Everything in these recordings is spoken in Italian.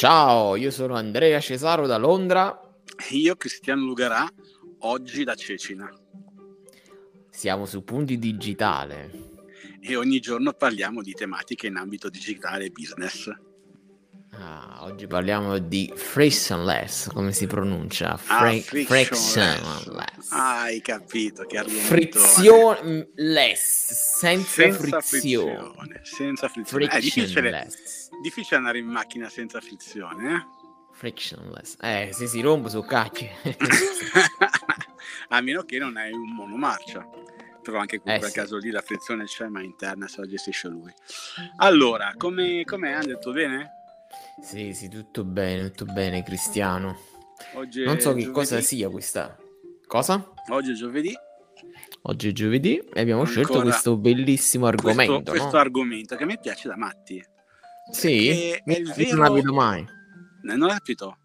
Ciao, io sono Andrea Cesaro da Londra. Io Cristiano Lugarà, oggi da Cecina. Siamo su Punti Digitale. E ogni giorno parliamo di tematiche in ambito digitale e business. Ah, oggi parliamo di frictionless, come si pronuncia? Fra- ah, frictionless. frictionless. Ah, hai capito che argomento Frictionless, senza, senza frizione. frizione. Senza frizione. È difficile, difficile andare in macchina senza frizione, eh? Frictionless. Eh, se si rompe su cacchio. A meno che non hai un monomarcia. Però anche in eh, quel sì. caso lì la frizione c'è, ma interna se la gestisce lui. Allora, come com'è? Hanno detto bene? Sì, sì, tutto bene, tutto bene, Cristiano. Oggi non so che giovedì. cosa sia questa. Cosa? Oggi è giovedì. Oggi è giovedì e abbiamo Ancora scelto questo bellissimo argomento. Questo, questo no? argomento che a me piace da matti. Sì, il vero... non la vedo mai. Eh, non la capito?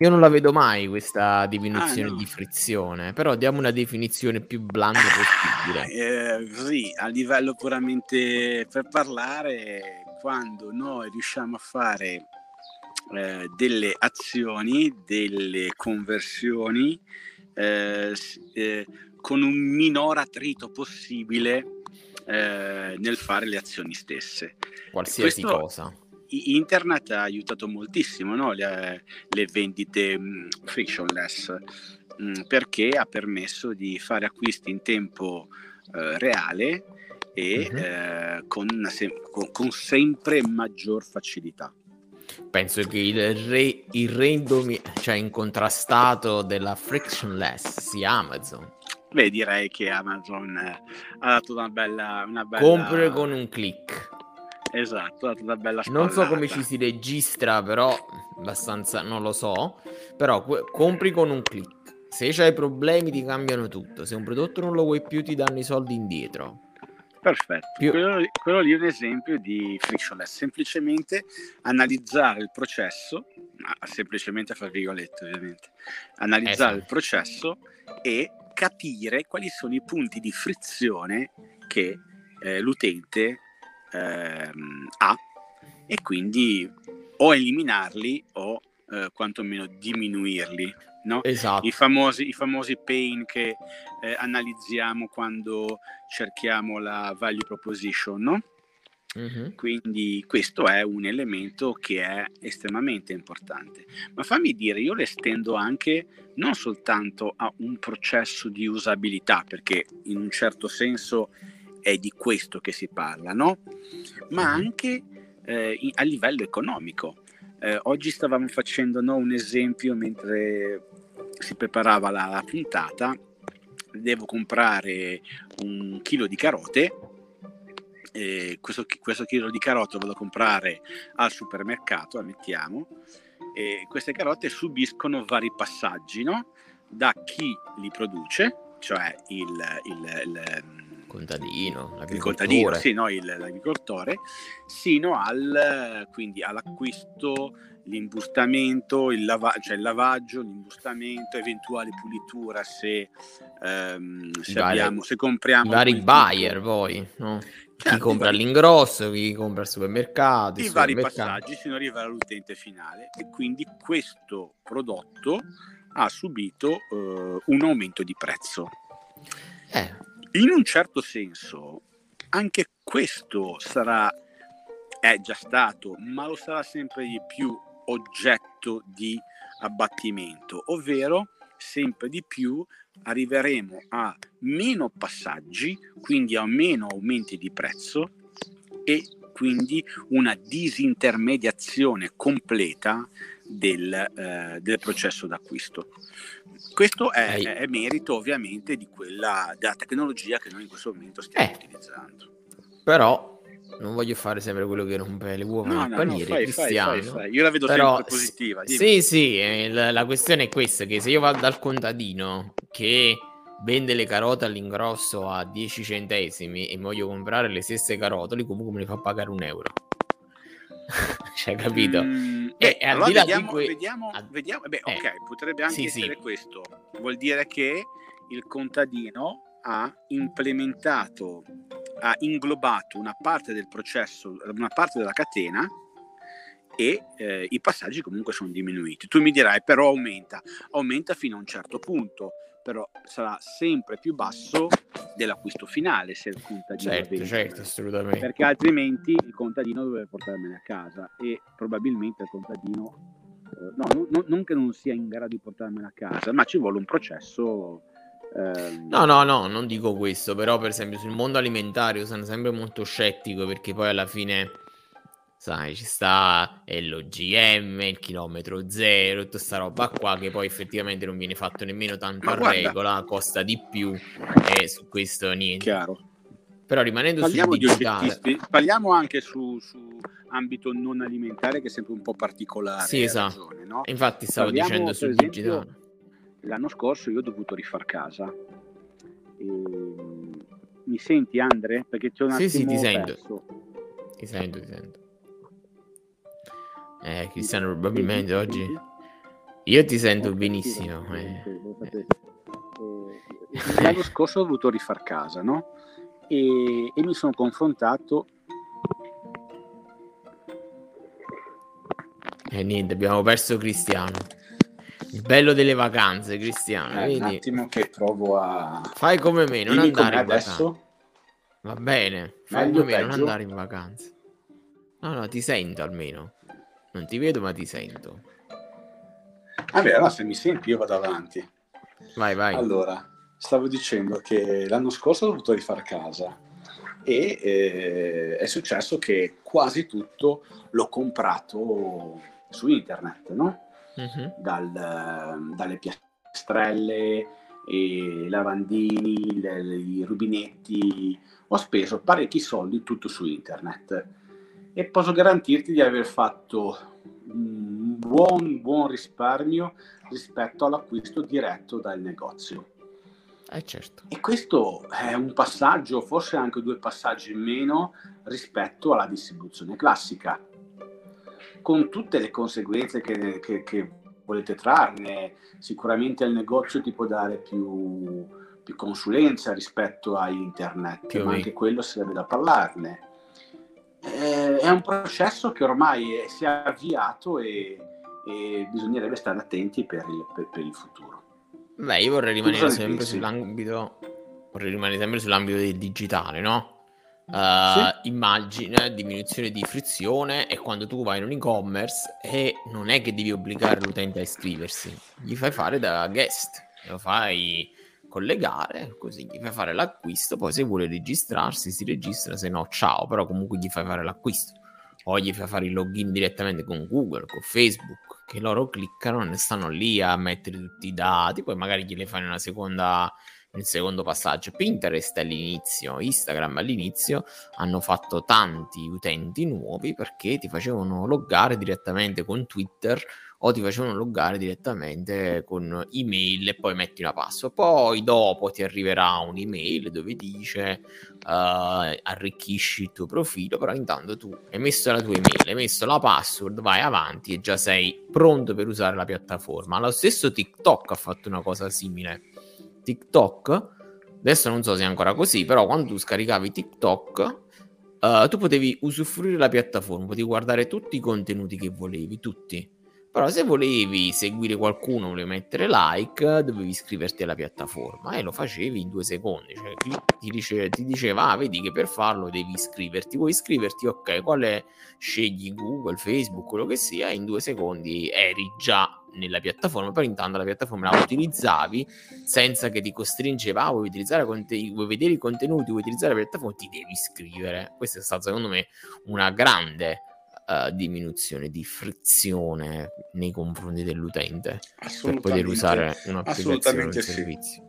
Io non la vedo mai questa diminuzione ah, no. di frizione, però diamo una definizione più blanda possibile. Eh, così, a livello puramente per parlare, quando noi riusciamo a fare eh, delle azioni, delle conversioni eh, eh, con un minor attrito possibile eh, nel fare le azioni stesse. Qualsiasi Questo, cosa. Internet ha aiutato moltissimo no? le, le, vendite mh, mm, frictionless mh, perché ha permesso di fare acquisti in tempo eh, reale e uh-huh. eh, con, se- con, con, sempre maggior facilità. Penso che il re, il re indomi- cioè incontrastato della frictionless sia Amazon. Beh, direi che Amazon eh, ha dato una bella, una bella... Compre con un click. Esatto, ha dato una bella spallata. Non so come ci si registra, però abbastanza non lo so. Però que- compri con un click. Se c'hai problemi ti cambiano tutto. Se un prodotto non lo vuoi più ti danno i soldi indietro. Perfetto, più... quello, quello, lì è un esempio di frictionless, semplicemente analizzare il processo, semplicemente fra virgolette ovviamente, analizzare esatto. il processo e capire quali sono i punti di frizione che eh, l'utente eh, ha e quindi o eliminarli o eh, quantomeno diminuirli. No? Esatto. I, famosi, I famosi pain che eh, analizziamo quando cerchiamo la value proposition, no? Mm-hmm. Quindi questo è un elemento che è estremamente importante. Ma fammi dire, io l'estendo anche non soltanto a un processo di usabilità, perché in un certo senso è di questo che si parla, no? Ma mm-hmm. anche eh, a livello economico. Eh, oggi stavamo facendo no, un esempio mentre si preparava la, la puntata. Devo comprare un chilo di carote questo, questo, chilo di carote lo vado a comprare al supermercato, ammettiamo, e queste carote subiscono vari passaggi, no? da chi li produce, cioè il, il, il contadino, il contadino, sì, no, il, l'agricoltore, sino al, quindi all'acquisto, l'imbustamento, il, lava- cioè il lavaggio, l'imbustamento, eventuale pulitura se, ehm, se, vari, abbiamo, se compriamo... I vari buyer poi, no? Certo, chi compra vari... all'ingrosso, chi compra al supermercato. I vari passaggi fino ad arrivare all'utente finale e quindi questo prodotto ha subito uh, un aumento di prezzo. Eh. In un certo senso, anche questo sarà, è già stato, ma lo sarà sempre di più oggetto di abbattimento, ovvero sempre di più arriveremo a meno passaggi, quindi a meno aumenti di prezzo e quindi una disintermediazione completa del, eh, del processo d'acquisto. Questo è, è, merito ovviamente di quella, della tecnologia che noi in questo momento stiamo eh, utilizzando. Però non voglio fare sempre quello che rompe le uova no, no, paniere, no, fai, Cristiano. Fai, fai, Io la vedo Però, sempre positiva. Dimmi. Sì, sì, eh, la, la, questione è questa, che se io vado dal contadino che vende le carote all'ingrosso a 10 centesimi e voglio comprare le stesse carote, lui comunque me le fa pagare un euro. cioè, capito? Mm, e, e allora vediamo, que... vediamo, vediamo, beh, eh, ok, potrebbe anche sì, essere sì. questo. Vuol dire che il contadino ha implementato ha inglobato una parte del processo, una parte della catena e eh, i passaggi comunque sono diminuiti. Tu mi dirai però aumenta, aumenta fino a un certo punto, però sarà sempre più basso dell'acquisto finale se il contadino certo, vende, certo, assolutamente. perché altrimenti il contadino dovrebbe portarmene a casa e probabilmente il contadino eh, no, no, non che non sia in grado di portarmela a casa, ma ci vuole un processo Ehm... No, no, no, non dico questo, però per esempio sul mondo alimentare sono sempre molto scettico perché poi alla fine, sai, ci sta l'OGM, il chilometro zero, tutta questa roba qua che poi effettivamente non viene fatto nemmeno tanto a regola, costa di più e su questo niente. Chiaro. Però rimanendo parliamo sul digitale... Parliamo anche su, su, ambito non alimentare che è sempre un po' particolare. Sì, esatto. Ragione, no? Infatti stavo parliamo, dicendo sul esempio, digitale l'anno scorso io ho dovuto rifar casa. E... Mi senti Andre? Perché c'è un sì, sì, ti sento. Perso. Ti sento, ti sento. Eh, Cristiano, probabilmente oggi... Io ti sento benissimo. Eh. L'anno scorso ho dovuto rifar casa, no? E, e mi sono confrontato E eh, niente, abbiamo perso Cristiano. Il bello delle vacanze, Cristiano. Eh, un attimo che provo a... Fai come me, non Dimmi andare in adesso. vacanza. Va bene, fai Meglio come me, non andare in vacanza. No, no, ti sento almeno. Non ti vedo, ma ti sento. Vabbè, allora se mi senti io vado avanti. Vai, vai. Allora, stavo dicendo che l'anno scorso ho dovuto rifare casa e eh, è successo che quasi tutto l'ho comprato su internet, no? Uh-huh. dal, dalle piastrelle, i lavandini, le, i rubinetti. Ho speso parecchi soldi tutto su internet e posso garantirti di aver fatto un buon, buon risparmio rispetto all'acquisto diretto dal negozio. Eh certo. E questo è un passaggio, forse anche due passaggi in meno rispetto alla distribuzione classica con tutte le conseguenze che, che, che volete trarne. Sicuramente il negozio ti può dare più, più consulenza rispetto a internet, ma anche quello sarebbe da parlarne. Eh, è un processo che ormai si è avviato e, e, bisognerebbe stare attenti per il, per, per il futuro. Beh, io vorrei rimanere sempre sull'ambito, vorrei rimanere sempre sull'ambito del digitale, no? Uh, sì. immagine diminuzione di frizione e quando tu vai in un e-commerce e non è che devi obbligare l'utente a iscriversi gli fai fare da guest lo fai collegare così gli fai fare l'acquisto poi se vuole registrarsi si registra se no ciao però comunque gli fai fare l'acquisto o gli fai fare il login direttamente con Google con Facebook che loro cliccano e stanno lì a mettere tutti i dati poi magari glieli fai una seconda il secondo passaggio. Pinterest all'inizio, Instagram all'inizio hanno fatto tanti utenti nuovi perché ti facevano loggare direttamente con Twitter o ti facevano loggare direttamente con email e poi metti una password. Poi dopo ti arriverà un'email dove dice uh, arricchisci il tuo profilo, però intanto tu hai messo la tua email, hai messo la password, vai avanti e già sei pronto per usare la piattaforma. Lo stesso TikTok ha fatto una cosa simile TikTok, adesso non so se è ancora così, però quando tu scaricavi TikTok, uh, tu potevi usufruire la piattaforma, potevi guardare tutti i contenuti che volevi, tutti. Però se volevi seguire qualcuno, volevi mettere like, dovevi iscriverti alla piattaforma e lo facevi in due secondi. Cioè, ti, dice, ti diceva, ah, vedi che per farlo devi iscriverti. Vuoi iscriverti? Ok, quale scegli Google, Facebook, quello che sia, in due secondi eri già nella piattaforma, però intanto la piattaforma la utilizzavi senza che ti costringeva, ah, vuoi, utilizzare vuoi vedere i contenuti, vuoi utilizzare la piattaforma, ti devi iscrivere. Questa è stata secondo me una grande uh, diminuzione di frizione nei confronti dell'utente per poter usare un'applicazione un servizio.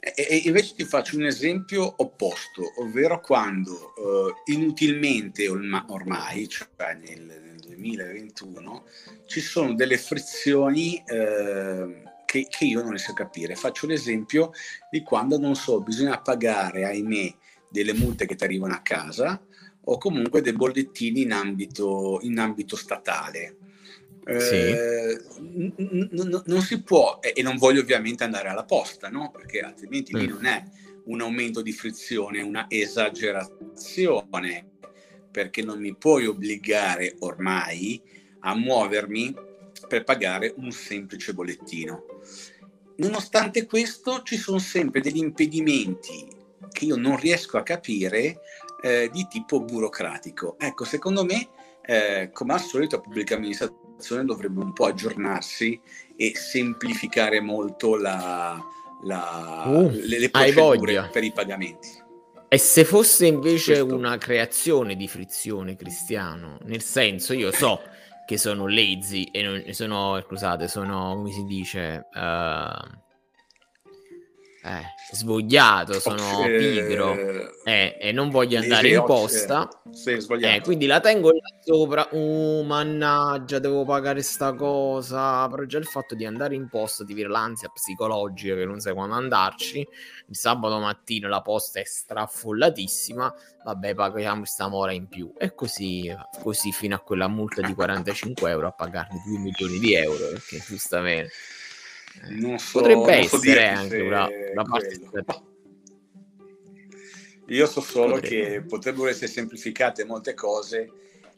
E, invece ti faccio un esempio opposto, ovvero quando uh, inutilmente ormai, cioè nel, nel, 2021, ci sono delle frizioni uh, che, che, io non riesco a capire. Faccio l'esempio di quando, non so, bisogna pagare, ahimè, delle multe che ti arrivano a casa o comunque dei bollettini in ambito, in ambito statale. Sì. Eh, n- n- non si può, e non voglio ovviamente andare alla posta, no? perché altrimenti mm. lì non è un aumento di frizione, una esagerazione. perché non mi puoi obbligare ormai a muovermi per pagare un semplice bollettino. Nonostante questo ci sono sempre degli impedimenti che io non riesco a capire eh, di tipo burocratico. Ecco, secondo me, eh, come al solito, la pubblica amministrazione dovrebbe un po' aggiornarsi e semplificare molto la, la, uh, le, le procedure per i pagamenti. E se fosse invece Questo... una creazione di frizione cristiano, nel senso, io so che sono lazy e non sono, scusate, sono, come si dice, uh, eh, svogliato, sono eh, pigro eh, e non voglio andare in posta. Sì, eh, quindi la tengo là sopra. Oh, mannaggia, devo pagare sta cosa. Però già il fatto di andare in posta ti viene l'ansia psicologica che non sai quando andarci. Il sabato mattina la posta è straffollatissima. Vabbè, paghiamo questa mora in più. E così, così fino a quella multa di 45 euro a pagarne 2 milioni di euro. Perché giustamente non so, Potrebbe non essere so anche una, una parte. Io so solo Potrebbe. che potrebbero essere semplificate molte cose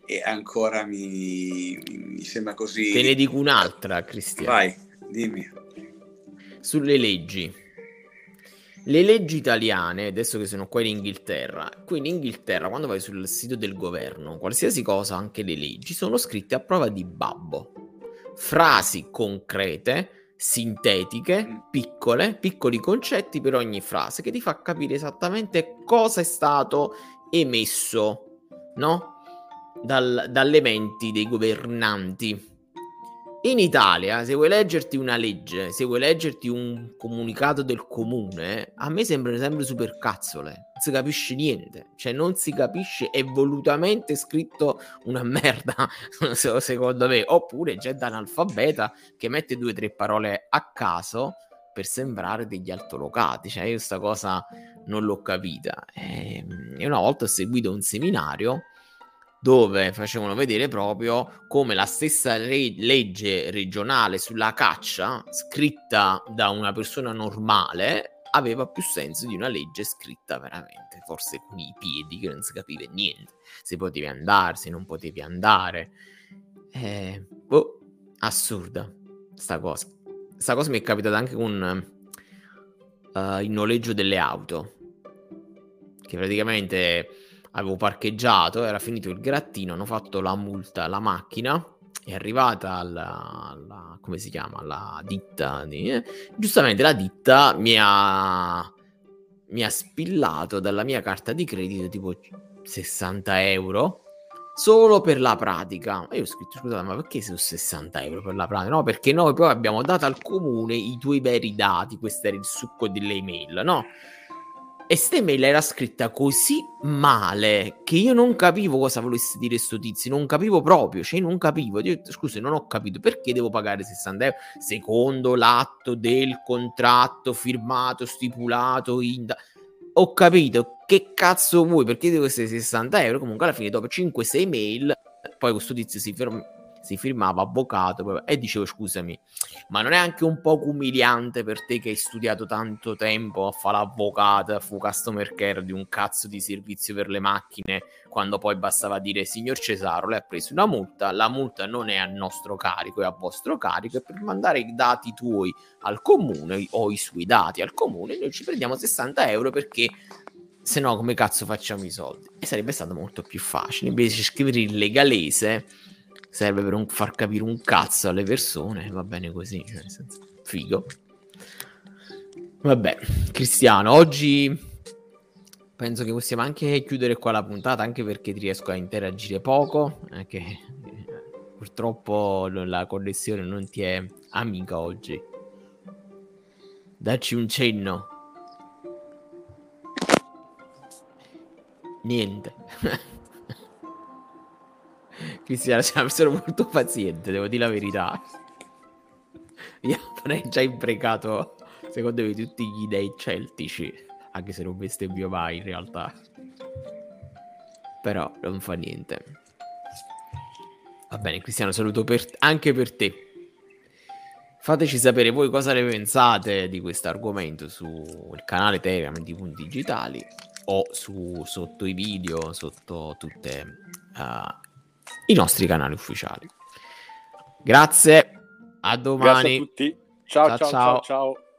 e ancora mi, mi sembra così. Te ne dico un'altra, Cristiano. Vai, dimmi. Sulle leggi. Le leggi italiane, adesso che sono qua in Inghilterra, qui in Inghilterra quando vai sul sito del governo, qualsiasi cosa, anche le leggi, sono scritte a prova di babbo. Frasi concrete sintetiche, mm. piccole, piccoli concetti per ogni frase che ti fa capire esattamente cosa è stato emesso, no? Dal, dalle menti dei governanti. In Italia, se vuoi leggerti una legge, se vuoi leggerti un comunicato del comune, a me sembra sempre super cazzole. Non si capisce niente. Cioè, non si capisce. È volutamente scritto una merda, secondo me. Oppure c'è da analfabeta che mette due o tre parole a caso per sembrare degli altolocati. Cioè, io questa cosa non l'ho capita. E una volta ho seguito un seminario dove facevano vedere proprio come la stessa re- legge regionale sulla caccia, scritta da una persona normale, aveva più senso di una legge scritta veramente, forse con i piedi che non si capiva niente, se potevi andare, se non potevi andare. Eh, boh, assurda sta cosa. Sta cosa mi è capitata anche con uh, il noleggio delle auto, che praticamente avevo parcheggiato, era finito il grattino, hanno fatto la multa alla macchina, è arrivata alla, alla come si chiama, alla ditta, di, eh, giustamente la ditta mi ha, mi ha spillato dalla mia carta di credito tipo 60 euro solo per la pratica. E io ho scritto, scusate, ma perché sono 60 euro per la pratica? No, perché noi poi abbiamo dato al comune i tuoi veri dati, questo era il succo delle email, no? E ste mail era scritta così male che io non capivo cosa volesse dire sto tizio, non capivo proprio, cioè non capivo. Io, scusa, non ho capito perché devo pagare 60 euro secondo l'atto del contratto firmato, stipulato in... Ho capito, che cazzo vuoi, perché devo essere 60 euro? Comunque alla fine dopo 5-6 mail, poi questo tizio si ferma si firmava avvocato e dicevo scusami, ma non è anche un po' umiliante per te che hai studiato tanto tempo a fare l'avvocato, a fare customer care di un cazzo di servizio per le macchine, quando poi bastava dire signor Cesaro, lei ha preso una multa, la multa non è a nostro carico, è a vostro carico e per mandare i dati tuoi al comune o i suoi dati al comune noi ci prendiamo 60 euro perché se no come cazzo facciamo i soldi? E sarebbe stato molto più facile, invece scrivere in legalese serve per far capire un cazzo alle persone, va bene così, cioè, senso, figo. Vabbè, Cristiano, oggi penso che possiamo anche chiudere qua la puntata, anche perché ti riesco a interagire poco, anche eh, purtroppo la connessione non ti è amica oggi. Dacci un cenno. Niente. Cristiano, una persona molto paziente, devo dire la verità. Io avrei già imprecato, secondo me, tutti gli dei celtici, anche se non bestemmio mai in realtà. Però non fa niente. Va bene, Cristiano, saluto per anche per te. Fateci sapere voi cosa ne pensate di questo argomento sul canale Telegram di Punti Digitali o su, sotto i video, sotto tutti uh, i nostri canali ufficiali. Grazie, a domani. Grazie a tutti. ciao, ciao. ciao. ciao. ciao.